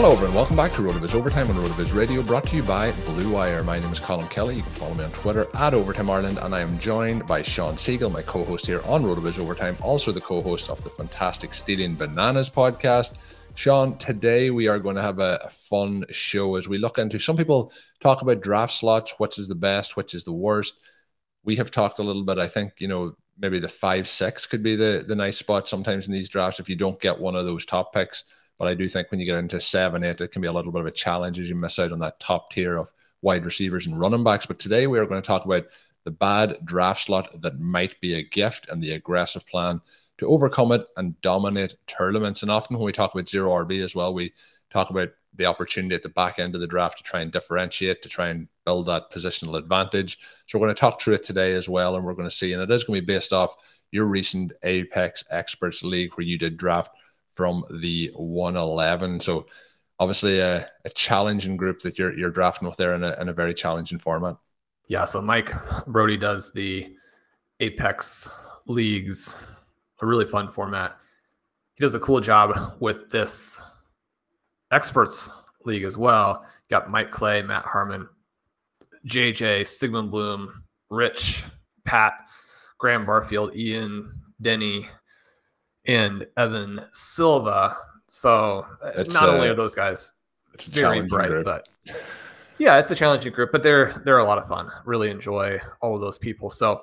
Hello, everyone. Welcome back to RotoViz Overtime on RotoViz Radio, brought to you by Blue Wire. My name is Colm Kelly. You can follow me on Twitter at Overtime Ireland, and I am joined by Shawn Siegele, my co-host here on RotoViz Overtime, also the co-host of the fantastic Stealing Bananas podcast. Shawn, today we are going to have a, a fun show as we look into some people talk about draft slots, which is the best, which is the worst. We have talked a little bit. I think you know maybe the five six could be the the nice spot sometimes in these drafts if you don't get one of those top picks. But I do think when you get into seven, eight, it can be a little bit of a challenge as you miss out on that top tier of wide receivers and running backs. But today we are going to talk about the bad draft slot that might be a gift and the aggressive plan to overcome it and dominate tournaments. And often when we talk about zero RB as well, we talk about the opportunity at the back end of the draft to try and differentiate, to try and build that positional advantage. So we're going to talk through it today as well, and we're going to see, and it is going to be based off your recent Apex Experts League where you did draft from the 111. So obviously a, a challenging group that you're you're drafting with there in a, in a very challenging format. Yeah, so Mike Braude does the Apex leagues, a really fun format. He does a cool job with this experts league as well. Got Mike Clay, Matt Harmon, JJ, Sigmund Bloom, Rich, Pat, Graham Barfield, Ian, Denny, and Evan Silva. So uh, not only are those guys very bright, group. but yeah, it's a challenging group, but they're they're a lot of fun. Really enjoy all of those people. So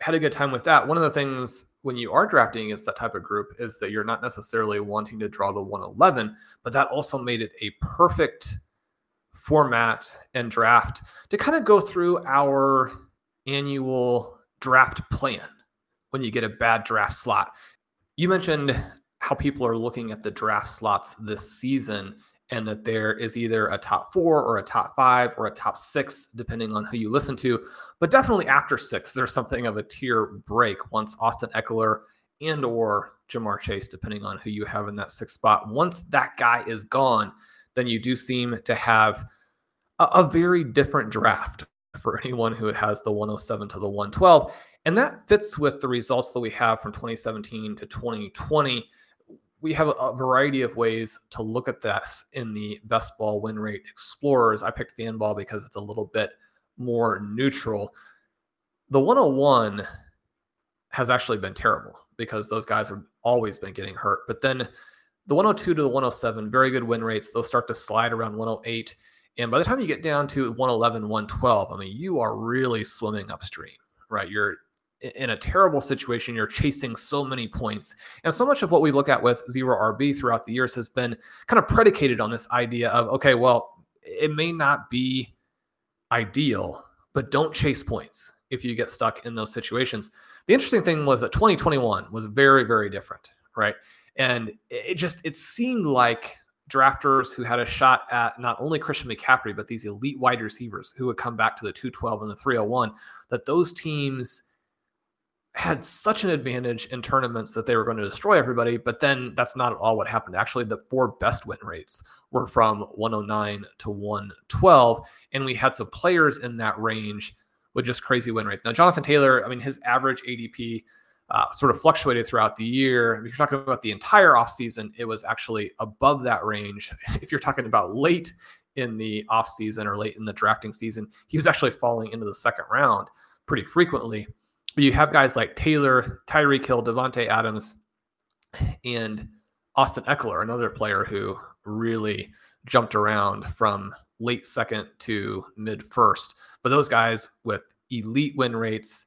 had a good time with that. One of the things when you are drafting against that type of group is that you're not necessarily wanting to draw the 111, but that also made it a perfect format and draft to kind of go through our annual draft plan when you get a bad draft slot. You mentioned how people are looking at the draft slots this season and that there is either a top four or a top five or a top six, depending on who you listen to. But definitely after six, there's something of a tier break once Austin Ekeler and or Ja'Marr Chase, depending on who you have in that sixth spot. Once that guy is gone, then you do seem to have a, a very different draft for anyone who has the 107 to the 112. And that fits with the results that we have from 2017 to 2020 we have a, variety of ways to look at this in the best ball win rate explorers. I picked Fanball because it's a little bit more neutral. The 101 has actually been terrible because those guys have always been getting hurt. But then the 102 to the 107, very good win rates. They'll start to slide around 108. And by the time you get down to 111, 112, I mean, you are really swimming upstream, right? You're in a terrible situation. You're chasing so many points. And so much of what we look at with zero RB throughout the years has been kind of predicated on this idea of, okay, well, it may not be ideal, but don't chase points if you get stuck in those situations. The interesting thing was that 2021 was very, very different, right? And it just it seemed like drafters who had a shot at not only Christian McCaffrey, but these elite wide receivers who would come back to the 212 and the 301, that those teams had such an advantage in tournaments that they were going to destroy everybody. But then that's not at all what happened. Actually, the four best win rates were from 109 to 112. And we had some players in that range with just crazy win rates. Now, Jonathan Taylor, I mean, his average ADP uh, sort of fluctuated throughout the year. If you're talking about the entire offseason, it was actually above that range. If you're talking about late in the offseason or late in the drafting season, he was actually falling into the second round pretty frequently. But you have guys like Taylor, Tyreek Hill, Davante Adams, and Austin Ekeler, another player who really jumped around from late second to mid first. But those guys with elite win rates.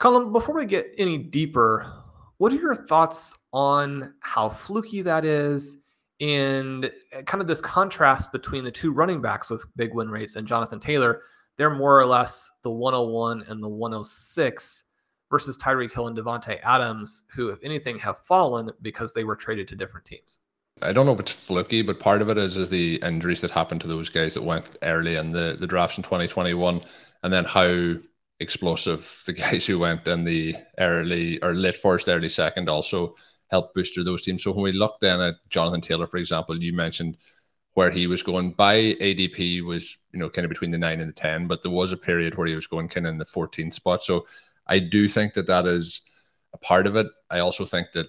Colm, before we get any deeper, what are your thoughts on how fluky that is and kind of this contrast between the two running backs with big win rates and Jonathan Taylor? They're more or less the 101 and the 106 versus Tyreek Hill and Davante Adams, who, if anything, have fallen because they were traded to different teams. I don't know if it's fluky, but part of it is is the injuries that happened to those guys that went early in the, the drafts in 2021, and then how explosive the guys who went in the early or late first, early second also helped booster those teams. So when we look then at Jonathan Taylor, for example, you mentioned where he was going by ADP was, you know, kind of between the nine and the 10, but there was a period where he was going kind of in the 14 spot. So I do think that that is a part of it. I also think that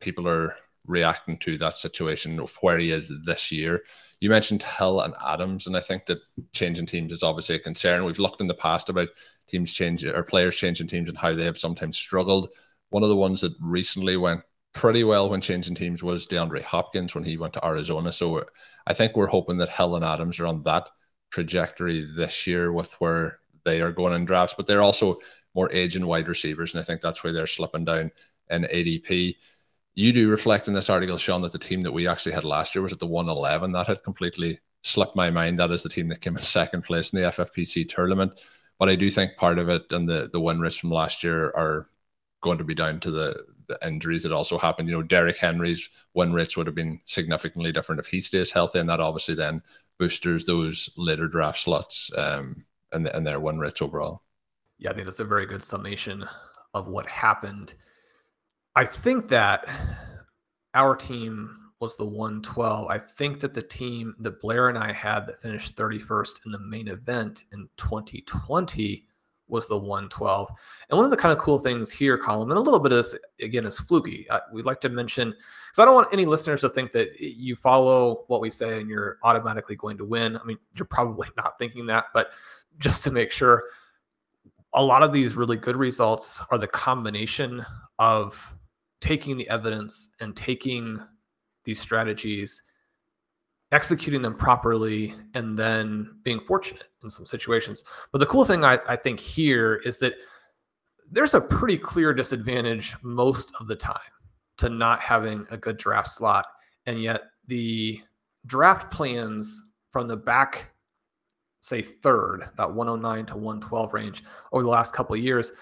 people are reacting to that situation of where he is this year. You mentioned Hill and Adams, and I think that changing teams is obviously a concern. We've looked in the past about teams changing or players changing teams and how they have sometimes struggled. One of the ones that recently went pretty well when changing teams was DeAndre Hopkins when he went to Arizona. So I think we're hoping that and Adams are on that trajectory this year with where they are going in drafts, but they're also more aging wide receivers, and I think that's why they're slipping down in ADP. You do reflect in this article, Shawn, that the team that we actually had last year was at the 111. That had completely slipped my mind. That is the team that came in second place in the FFPC tournament. But I do think part of it and the, the win rates from last year are going to be down to the, the injuries that also happened. You know, Derrick Henry's win rates would have been significantly different if he stays healthy, and that obviously then boosters those later draft slots um, and, and their win rates overall. Yeah, I think that's a very good summation of what happened I think that our team was the 112. I think that the team that Blair and I had that finished 31st in the main event in 2020 was the 112. And one of the kind of cool things here, Colm, and a little bit of this again is fluky. Uh, we'd like to mention because I don't want any listeners to think that you follow what we say and you're automatically going to win. I mean, you're probably not thinking that, but just to make sure, a lot of these really good results are the combination of taking the evidence and taking these strategies, executing them properly, and then being fortunate in some situations. But the cool thing I, I think here is that there's a pretty clear disadvantage most of the time to not having a good draft slot. And yet the draft plans from the back, say third, that 109 to 112 range over the last couple of years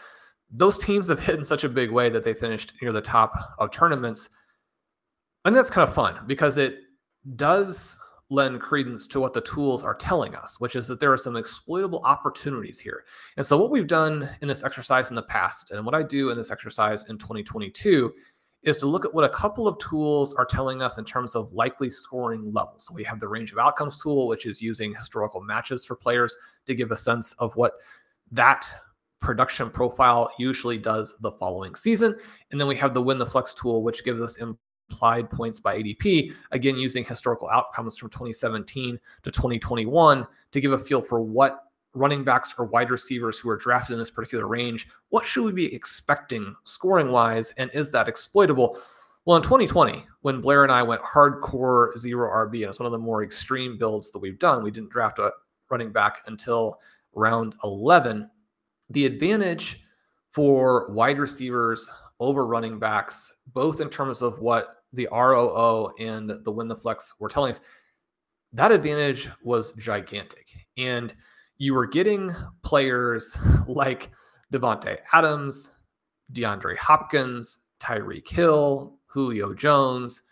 those teams have hit in such a big way that they finished near the top of tournaments. And that's kind of fun because it does lend credence to what the tools are telling us, which is that there are some exploitable opportunities here. And so, what we've done in this exercise in the past, and what I do in this exercise in 2022, is to look at what a couple of tools are telling us in terms of likely scoring levels. So, we have the range of outcomes tool, which is using historical matches for players to give a sense of what that production profile usually does the following season. And then we have the win the flex tool, which gives us implied points by ADP, again, using historical outcomes from 2017 to 2021 to give a feel for what running backs or wide receivers who are drafted in this particular range, what should we be expecting scoring wise? And is that exploitable? Well, in 2020, when Blair and I went hardcore zero RB, and it's one of the more extreme builds that we've done, we didn't draft a running back until round 11 the advantage for wide receivers over running backs, both in terms of what the ROO and the win the flex were telling us, that advantage was gigantic. And you were getting players like Davante Adams, DeAndre Hopkins, Tyreek Hill, Julio Jones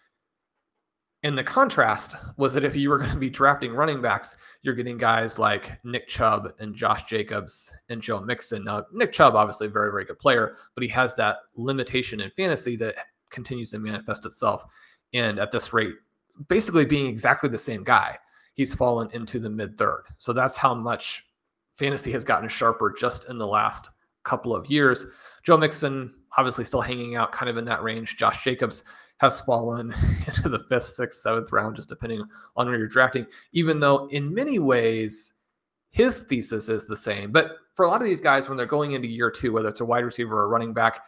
And the contrast was that if you were going to be drafting running backs, you're getting guys like Nick Chubb and Josh Jacobs and Joe Mixon. Now, Nick Chubb, obviously a very, very good player, but he has that limitation in fantasy that continues to manifest itself. And at this rate, basically being exactly the same guy, he's fallen into the mid third. So that's how much fantasy has gotten sharper just in the last couple of years. Joe Mixon, obviously, still hanging out kind of in that range. Josh Jacobs, has fallen into the fifth, sixth, seventh round, just depending on where you're drafting, even though in many ways his thesis is the same. But for a lot of these guys, when they're going into year two, whether it's a wide receiver or a running back,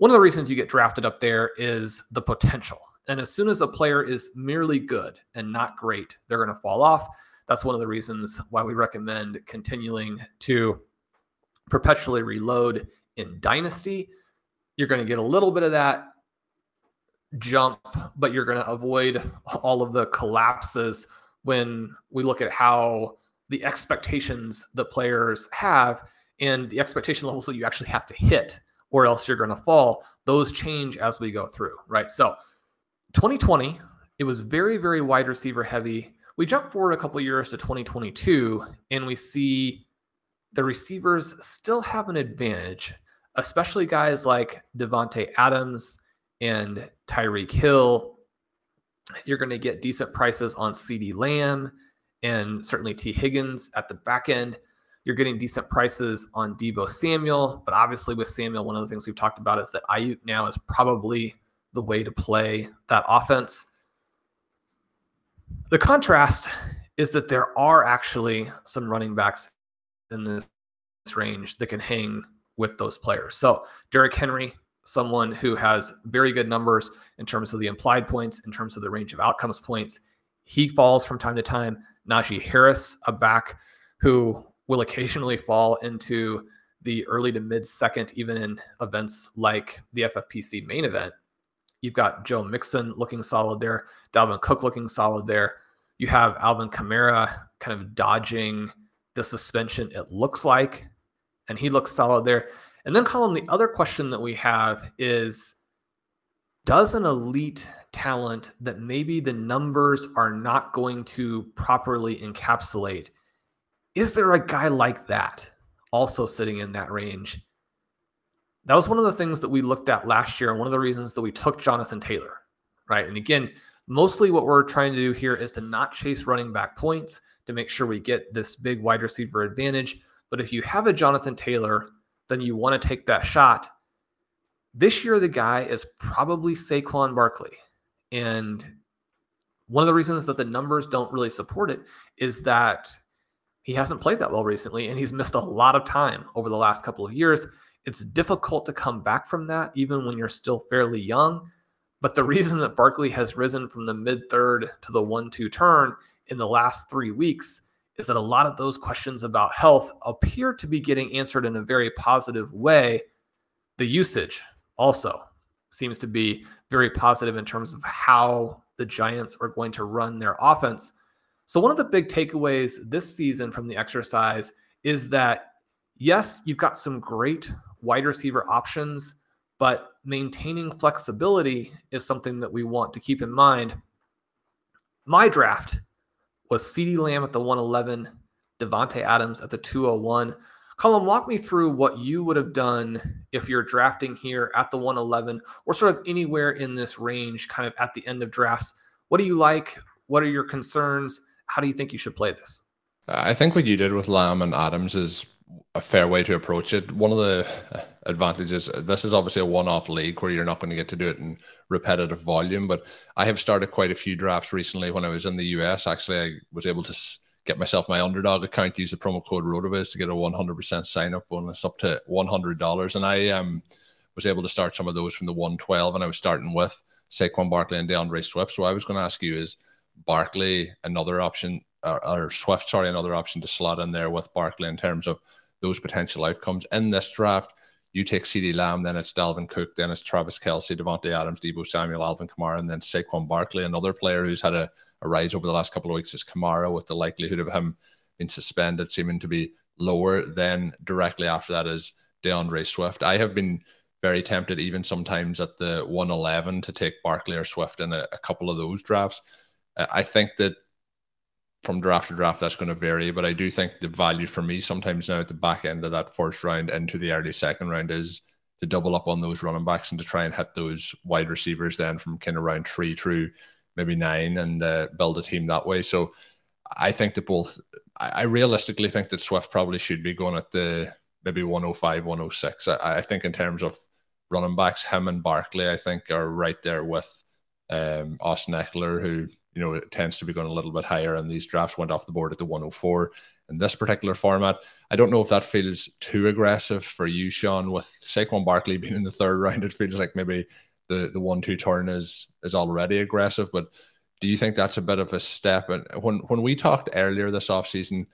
one of the reasons you get drafted up there is the potential. And as soon as a player is merely good and not great, they're going to fall off. That's one of the reasons why we recommend continuing to perpetually reload in Dynasty. You're going to get a little bit of that jump, but you're going to avoid all of the collapses when we look at how the expectations the players have and the expectation levels that you actually have to hit or else you're going to fall those change as we go through right so 2020 it was very very wide receiver heavy we jump forward a couple years to 2022 and we see the receivers still have an advantage especially guys like Davante Adams and Tyreek Hill. You're going to get decent prices on CeeDee Lamb and certainly Tee Higgins at the back end. You're getting decent prices on Deebo Samuel, but obviously with Samuel, one of the things we've talked about is that Aiyuk now is probably the way to play that offense. The contrast is that there are actually some running backs in this range that can hang with those players. So Derrick Henry, someone who has very good numbers in terms of the implied points, in terms of the range of outcomes points. He falls from time to time. Najee Harris, a back who will occasionally fall into the early to mid second, even in events like the FFPC main event. You've got Joe Mixon looking solid there, Dalvin Cook looking solid there. You have Alvin Kamara kind of dodging the suspension, it looks like, and he looks solid there. And then, Colm, the other question that we have is Does an elite talent that maybe the numbers are not going to properly encapsulate, is there a guy like that also sitting in that range? That was one of the things that we looked at last year, and one of the reasons that we took Jonathan Taylor, right? And again, mostly what we're trying to do here is to not chase running back points to make sure we get this big wide receiver advantage. But if you have a Jonathan Taylor then you want to take that shot. This year, the guy is probably Saquon Barkley. And one of the reasons that the numbers don't really support it is that he hasn't played that well recently and he's missed a lot of time over the last couple of years. It's difficult to come back from that, even when you're still fairly young. But the reason that Barkley has risen from the mid third to the one two turn in the last three weeks is that a lot of those questions about health appear to be getting answered in a very positive way. The usage also seems to be very positive in terms of how the Giants are going to run their offense. So, one of the big takeaways this season from the exercise is that, yes, you've got some great wide receiver options, but maintaining flexibility is something that we want to keep in mind. My draft was CeeDee Lamb at the 111, Davante Adams at the 201. Colm, walk me through what you would have done if you're drafting here at the 111 or sort of anywhere in this range, kind of at the end of drafts. What do you like? What are your concerns? How do you think you should play this? I think what you did with Lamb and Adams is a fair way to approach it. One of the uh, advantages, this is obviously a one off league where you're not going to get to do it in repetitive volume, but I have started quite a few drafts recently when I was in the US. Actually, I was able to get myself my underdog account, use the promo code RotoViz to get a 100% sign up bonus up to $100. And I um, was able to start some of those from the 112, and I was starting with Saquon Barkley and D'Andre Swift. So I was going to ask you is Barkley another option? Or, or Swift, sorry, another option to slot in there with Barkley in terms of those potential outcomes. In this draft, you take CeeDee Lamb, then it's Dalvin Cook, then it's Travis Kelce, Davante Adams, Deebo Samuel, Alvin Kamara, and then Saquon Barkley. Another player who's had a, a rise over the last couple of weeks is Kamara, with the likelihood of him being suspended seeming to be lower. Then directly after that is D'Andre Swift. I have been very tempted, even sometimes at the 111, to take Barkley or Swift in a, a couple of those drafts. I think that from draft to draft, that's going to vary. But I do think the value for me sometimes now at the back end of that first round into the early second round is to double up on those running backs and to try and hit those wide receivers then from kind of round three through maybe nine and uh, build a team that way. So I think that both, I, realistically think that Swift probably should be going at the maybe 105, 106. I, I think in terms of running backs, him and Barkley, I think are right there with um, Austin Ekeler, who you know, it tends to be going a little bit higher, and these drafts went off the board at the 104 in this particular format. I don't know if that feels too aggressive for you, Shawn, with Saquon Barkley being in the third round. It feels like maybe the the one two turn is is already aggressive, but do you think that's a bit of a step? And when when we talked earlier this offseason,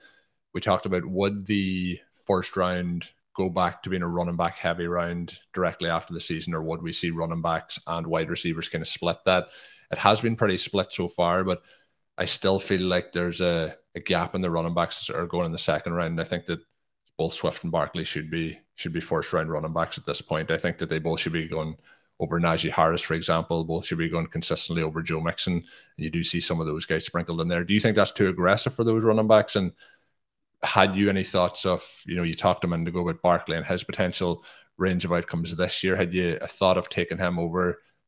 we talked about would the first round go back to being a running back heavy round directly after the season, or would we see running backs and wide receivers kind of split that? It has been pretty split so far, but I still feel like there's a, a gap in the running backs that are going in the second round. I think that both Swift and Barkley should be should be first round running backs at this point. I think that they both should be going over Najee Harris, for example. Both should be going consistently over Joe Mixon. And you do see some of those guys sprinkled in there. Do you think that's too aggressive for those running backs? And had you any thoughts of, you know, you talked a minute ago about Barkley and his potential range of outcomes this year. Had you a thought of taking him over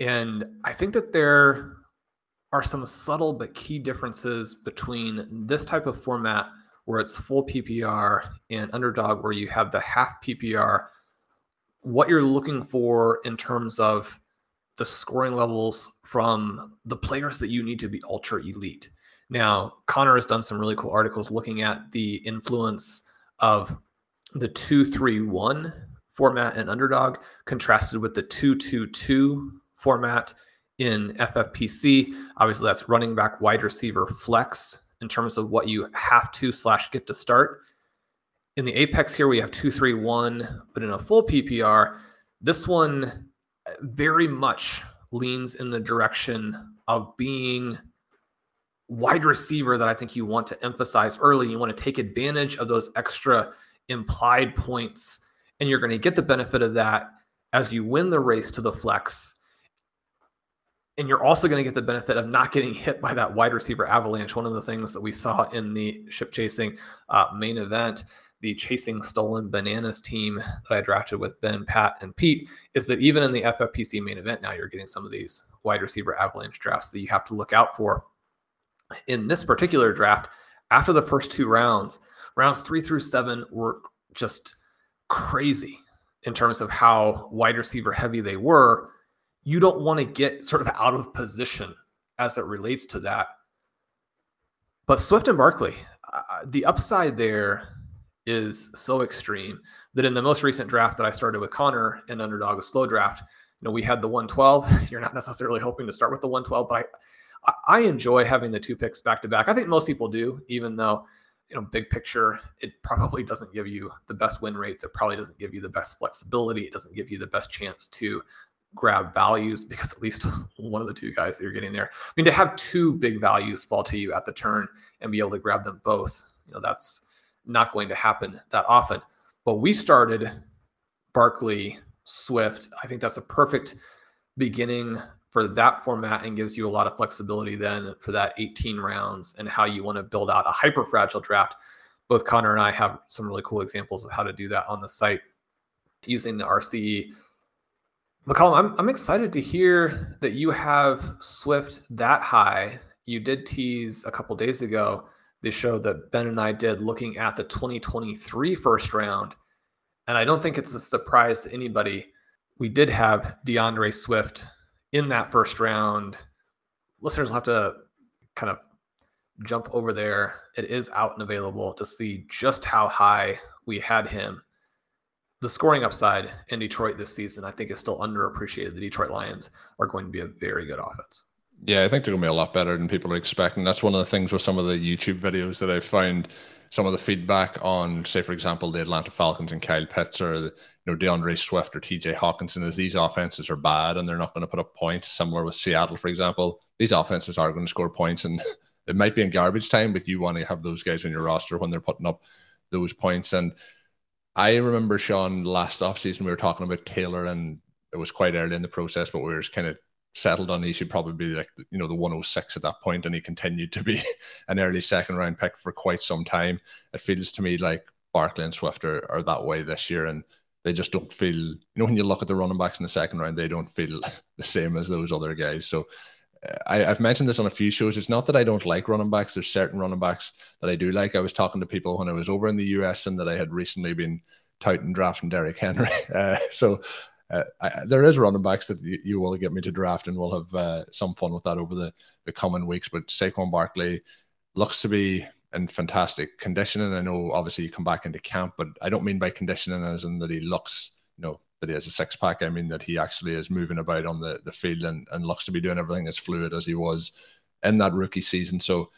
And I think that there are some subtle but key differences between this type of format where it's full PPR and underdog where you have the half PPR. What you're looking for in terms of the scoring levels from the players that you need to be ultra elite. Now, Connor has done some really cool articles looking at the influence of the 231 format and underdog contrasted with the 222 format in FFPC. Obviously, that's running back, wide receiver, flex in terms of what you have to slash get to start. In the Apex here, we have 231, but in a full PPR, this one very much leans in the direction of being wide receiver that I think you want to emphasize early. You want to take advantage of those extra implied points and you're going to get the benefit of that as you win the race to the flex. And you're also going to get the benefit of not getting hit by that wide receiver avalanche. One of the things that we saw in the ship chasing uh, main event, the chasing stolen bananas team that I drafted with Ben, Pat, and Pete, is that even in the FFPC main event, now you're getting some of these wide receiver avalanche drafts that you have to look out for. In this particular draft, after the first two rounds, rounds three through seven were just crazy in terms of how wide receiver heavy they were. You don't want to get sort of out of position as it relates to that. But Swift and Barkley, uh, the upside there is so extreme that in the most recent draft that I started with Connor and Underdog, a slow draft, you know, we had the 112. You're not necessarily hoping to start with the 112, but I, I enjoy having the two picks back to back. I think most people do, even though you know, big picture, it probably doesn't give you the best win rates. It probably doesn't give you the best flexibility. It doesn't give you the best chance to grab values because at least one of the two guys that you're getting there. I mean, to have two big values fall to you at the turn and be able to grab them both, you know, that's not going to happen that often. But we started Barkley Swift. I think that's a perfect beginning for that format and gives you a lot of flexibility then for that 18 rounds and how you want to build out a hyper fragile draft. Both Connor and I have some really cool examples of how to do that on the site using the RCE. McCollum, I'm, I'm excited to hear that you have Swift that high. You did tease a couple days ago the show that Ben and I did looking at the 2023 first round. And I don't think it's a surprise to anybody. We did have D'Andre Swift in that first round. Listeners will have to kind of jump over there. It is out and available to see just how high we had him. The scoring upside in Detroit this season, I think, is still underappreciated. The Detroit Lions are going to be a very good offense. Yeah, I think they're going to be a lot better than people are expecting. That's one of the things with some of the YouTube videos that I found. Some of the feedback on, say, for example, the Atlanta Falcons and Kyle Pitts or the, you know D'Andre Swift or TJ Hockenson is these offenses are bad and they're not going to put up points. Similar with Seattle, for example, these offenses are going to score points and it might be in garbage time, but you want to have those guys on your roster when they're putting up those points. And I remember Shawn last offseason we were talking about Taylor and it was quite early in the process, but we were kind of settled on he should probably be like you know the 106 at that point and he continued to be an early second round pick for quite some time. It feels to me like barkley and swift are, are that way this year and they just don't feel you know when you look at the running backs in the second round they don't feel the same as those other guys. So I, have mentioned this on a few shows. It's not that I don't like running backs. There's certain running backs that I do like. I was talking to people when I was over in the US and that I had recently been touting drafting Derrick Henry. Uh, so uh, I, there is running backs that you, you, will get me to draft, and we'll have uh, some fun with that over the, the coming weeks. But Saquon Barkley looks to be in fantastic condition. And I know obviously you come back into camp, but I don't mean by conditioning as in that he looks, you know, that he has a six pack. I mean that he actually is moving about on the, the field and, and looks to be doing everything as fluid as he was in that rookie season. So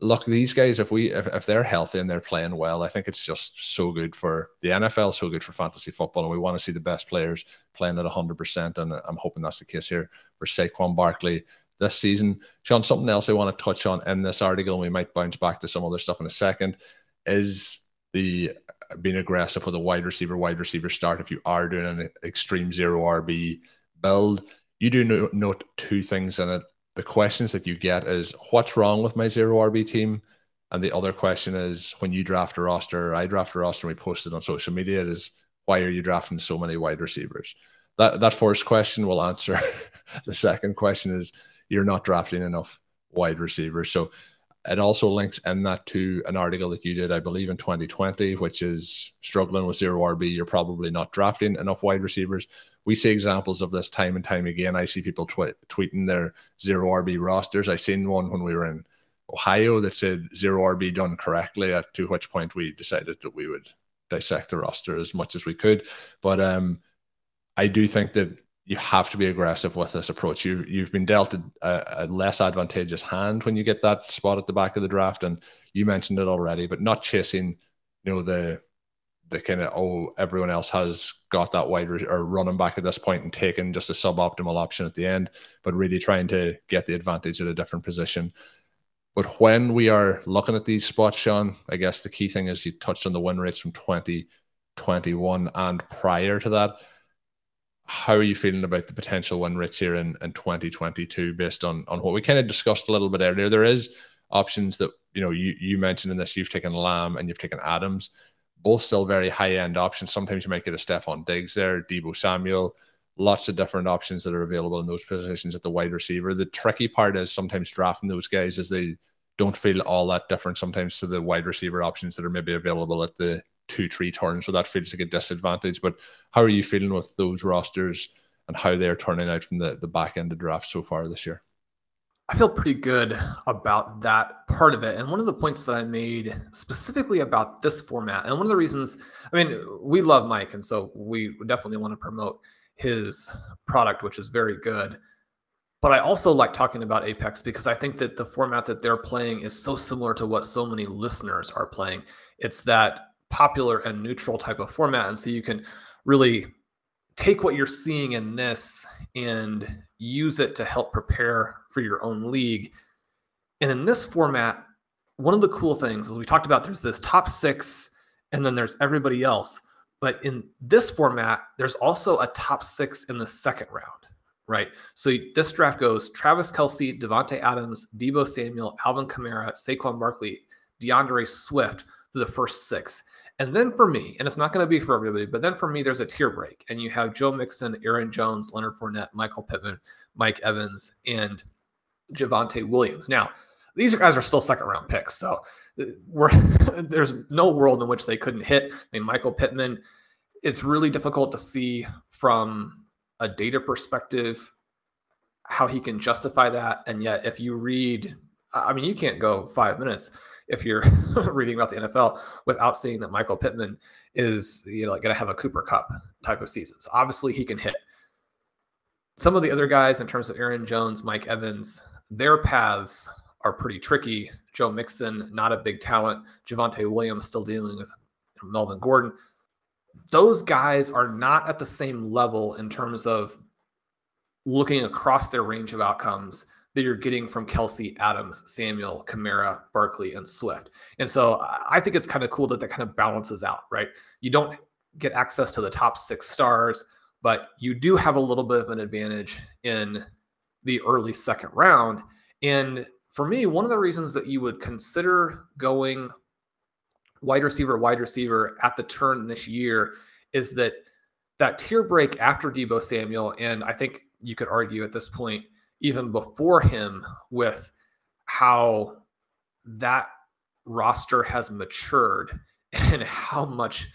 look, these guys, if we if, if they're healthy and they're playing well, I think it's just so good for the NFL, so good for fantasy football. And we want to see the best players playing at hundred percent. And I'm hoping that's the case here for Saquon Barkley this season. Shawn, something else I want to touch on in this article, and we might bounce back to some other stuff in a second, is the being aggressive with a wide receiver, wide receiver start. If you are doing an extreme zero RB build, you do note two things in it. The questions that you get is what's wrong with my zero RB team? And the other question is when you draft a roster, I draft a roster and we post it on social media, it is why are you drafting so many wide receivers? That that first question will answer. the second question is you're not drafting enough wide receivers. So it also links in that to an article that you did, I believe, in 2020, which is struggling with zero RB. You're probably not drafting enough wide receivers. We see examples of this time and time again. I see people tw- tweeting their zero RB rosters. I seen one when we were in Ohio that said zero RB done correctly, at to which point we decided that we would dissect the roster as much as we could. But um, I do think that you have to be aggressive with this approach. You you've been dealt a, a, less advantageous hand when you get that spot at the back of the draft, and you mentioned it already, but not chasing, you know, the the kind of oh everyone else has got that wide re- or running back at this point and taking just a suboptimal option at the end, but really trying to get the advantage at a different position. But when we are looking at these spots, Shawn, I guess the key thing is you touched on the win rates from 2021 and prior to that how are you feeling about the potential win rates here in, in 2022 based on, on what we kind of discussed a little bit earlier? There is options that, you know, you, you mentioned in this, you've taken Lamb and you've taken Adams, both still very high end options. Sometimes you might get a Stefon Diggs there, Deebo Samuel, lots of different options that are available in those positions at the wide receiver. The tricky part is sometimes drafting those guys is they don't feel all that different sometimes to the wide receiver options that are maybe available at the two, three turns. So that feels like a disadvantage. But how are you feeling with those rosters and how they're turning out from the, the back end of draft so far this year? I feel pretty good about that part of it. And one of the points that I made specifically about this format, and one of the reasons, I mean, we love Mike, and so we definitely want to promote his product, which is very good. But I also like talking about Apex because I think that the format that they're playing is so similar to what so many listeners are playing. It's that popular and neutral type of format. And so you can really take what you're seeing in this and use it to help prepare for your own league. And in this format, one of the cool things, as we talked about, there's this top six, and then there's everybody else. But in this format, there's also a top six in the second round, right? So this draft goes Travis Kelce, Davante Adams, Deebo Samuel, Alvin Kamara, Saquon Barkley, D'Andre Swift to the first six. And then for me, and it's not going to be for everybody, but then for me, there's a tier break. And you have Joe Mixon, Aaron Jones, Leonard Fournette, Michael Pittman, Mike Evans, and Javonte Williams. Now, these guys are still second round picks. So uh, we're, there's no world in which they couldn't hit. I mean, Michael Pittman, it's really difficult to see from a data perspective how he can justify that. And yet, if you read, I mean, you can't go five minutes if you're reading about the NFL without seeing that Michael Pittman is you know going to have a Cooper Kupp type of season. So obviously he can hit. Some of the other guys in terms of Aaron Jones, Mike Evans, their paths are pretty tricky. Joe Mixon, not a big talent. Javonte Williams still dealing with Melvin Gordon. Those guys are not at the same level in terms of looking across their range of outcomes that you're getting from Kelce, Adams, Samuel, Kamara, Barkley, and Swift. And so I think it's kind of cool that that kind of balances out, right? You don't get access to the top six stars, but you do have a little bit of an advantage in the early second round. And for me, one of the reasons that you would consider going wide receiver, wide receiver at the turn this year is that that tier break after Deebo Samuel, and I think you could argue at this point even before him with how that roster has matured and how much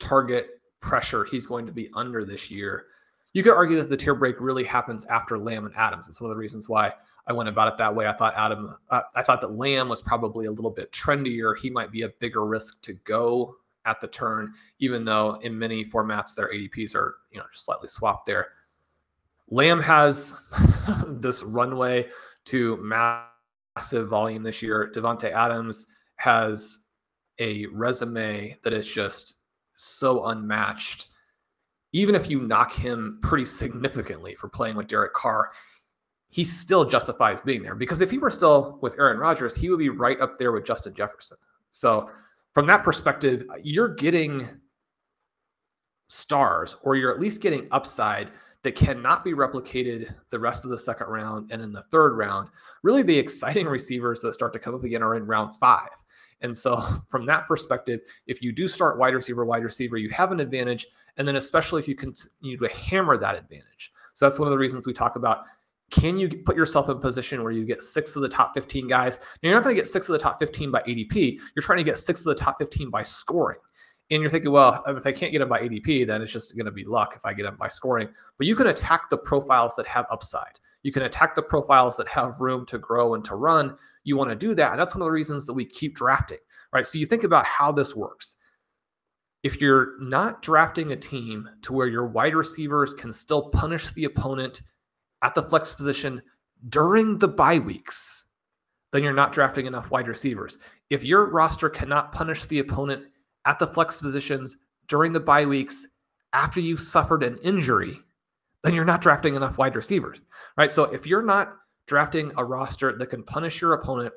target pressure he's going to be under this year. You could argue that the tier break really happens after Lamb and Adams. It's one of the reasons why I went about it that way. I thought Adam, uh, I thought that Lamb was probably a little bit trendier. He might be a bigger risk to go at the turn, even though in many formats their ADPs are you know slightly swapped there. Lamb has this runway to massive volume this year. Davante Adams has a resume that is just so unmatched. Even if you knock him pretty significantly for playing with Derek Carr, he still justifies being there because if he were still with Aaron Rodgers, he would be right up there with Justin Jefferson. So, from that perspective, you're getting stars or you're at least getting upside that cannot be replicated the rest of the second round and in the third round. Really, the exciting receivers that start to come up again are in round five. And so, from that perspective, if you do start wide receiver, wide receiver, you have an advantage. And then, especially if you continue to hammer that advantage. So, that's one of the reasons we talk about can you put yourself in a position where you get six of the top 15 guys? Now, you're not going to get six of the top 15 by ADP. You're trying to get six of the top 15 by scoring and you're thinking, well, if I can't get them by ADP, then it's just going to be luck if I get them by scoring. But you can attack the profiles that have upside. You can attack the profiles that have room to grow and to run. You want to do that. And that's one of the reasons that we keep drafting, right? So you think about how this works. If you're not drafting a team to where your wide receivers can still punish the opponent at the flex position during the bye weeks, then you're not drafting enough wide receivers. If your roster cannot punish the opponent at the flex positions during the bye weeks after you suffered an injury, then you're not drafting enough wide receivers, right? So if you're not drafting a roster that can punish your opponent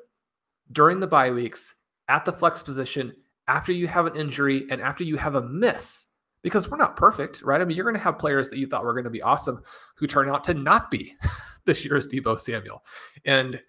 during the bye weeks at the flex position after you have an injury and after you have a miss, because we're not perfect, right? I mean, you're going to have players that you thought were going to be awesome who turn out to not be this year's Deebo Samuel. And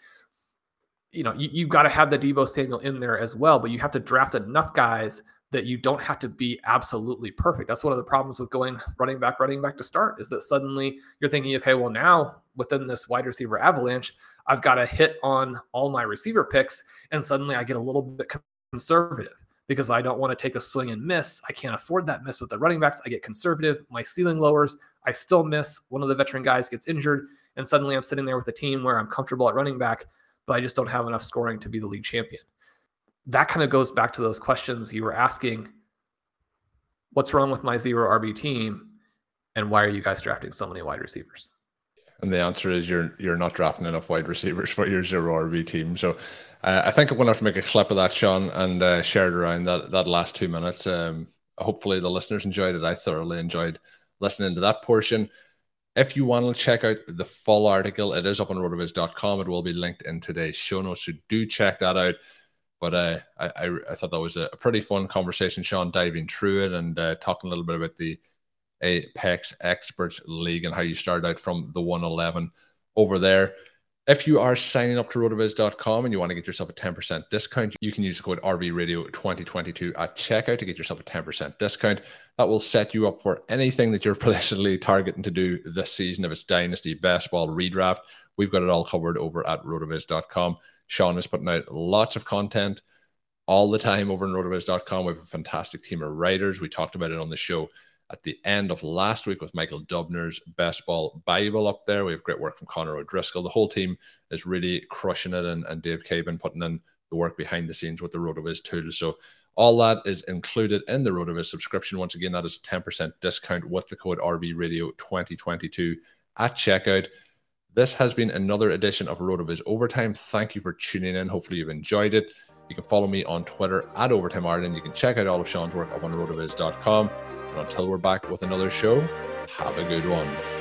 you know, you, you've got to have the Deebo Samuel in there as well, but you have to draft enough guys that you don't have to be absolutely perfect. That's one of the problems with going running back, running back to start is that suddenly you're thinking, okay, well, now within this wide receiver avalanche, I've got to hit on all my receiver picks. And suddenly I get a little bit conservative because I don't want to take a swing and miss. I can't afford that miss with the running backs. I get conservative. My ceiling lowers. I still miss. One of the veteran guys gets injured. And suddenly I'm sitting there with a team where I'm comfortable at running back, but I just don't have enough scoring to be the league champion that kind of goes back to those questions you were asking what's wrong with my zero RB team and why are you guys drafting so many wide receivers? And the answer is you're you're not drafting enough wide receivers for your zero RB team. So uh, I think I'm to have to make a clip of that, Shawn, and uh, share it around that that last two minutes. Um, hopefully the listeners enjoyed it. I thoroughly enjoyed listening to that portion. If you want to check out the full article, it is up on rotoviz.com. It will be linked in today's show notes. So do check that out. But uh, I, I thought that was a pretty fun conversation, Shawn, diving through it and uh, talking a little bit about the Apex Experts League and how you started out from the 111 over there. If you are signing up to rotoviz.com and you want to get yourself a 10% discount, you can use the code RVRadio2022 at checkout to get yourself a 10% discount. That will set you up for anything that you're presently targeting to do this season. If it's Dynasty, Best Ball, Redraft, we've got it all covered over at rotoviz.com. Shawn is putting out lots of content all the time over on rotoviz.com. We have a fantastic team of writers. We talked about it on the show at the end of last week with Michael Dubner's Best Ball Bible up there. We have great work from Connor O'Driscoll. The whole team is really crushing it, and, and Dave Caban putting in the work behind the scenes with the RotoViz tool. So all that is included in the RotoViz subscription. Once again, that is 10% discount with the code RVRadio2022 at checkout. This has been another edition of RotoViz Overtime. Thank you for tuning in. Hopefully, you've enjoyed it. You can follow me on Twitter at Overtime Ireland. You can check out all of Shawn's work up on rotoviz.com. And until we're back with another show, have a good one.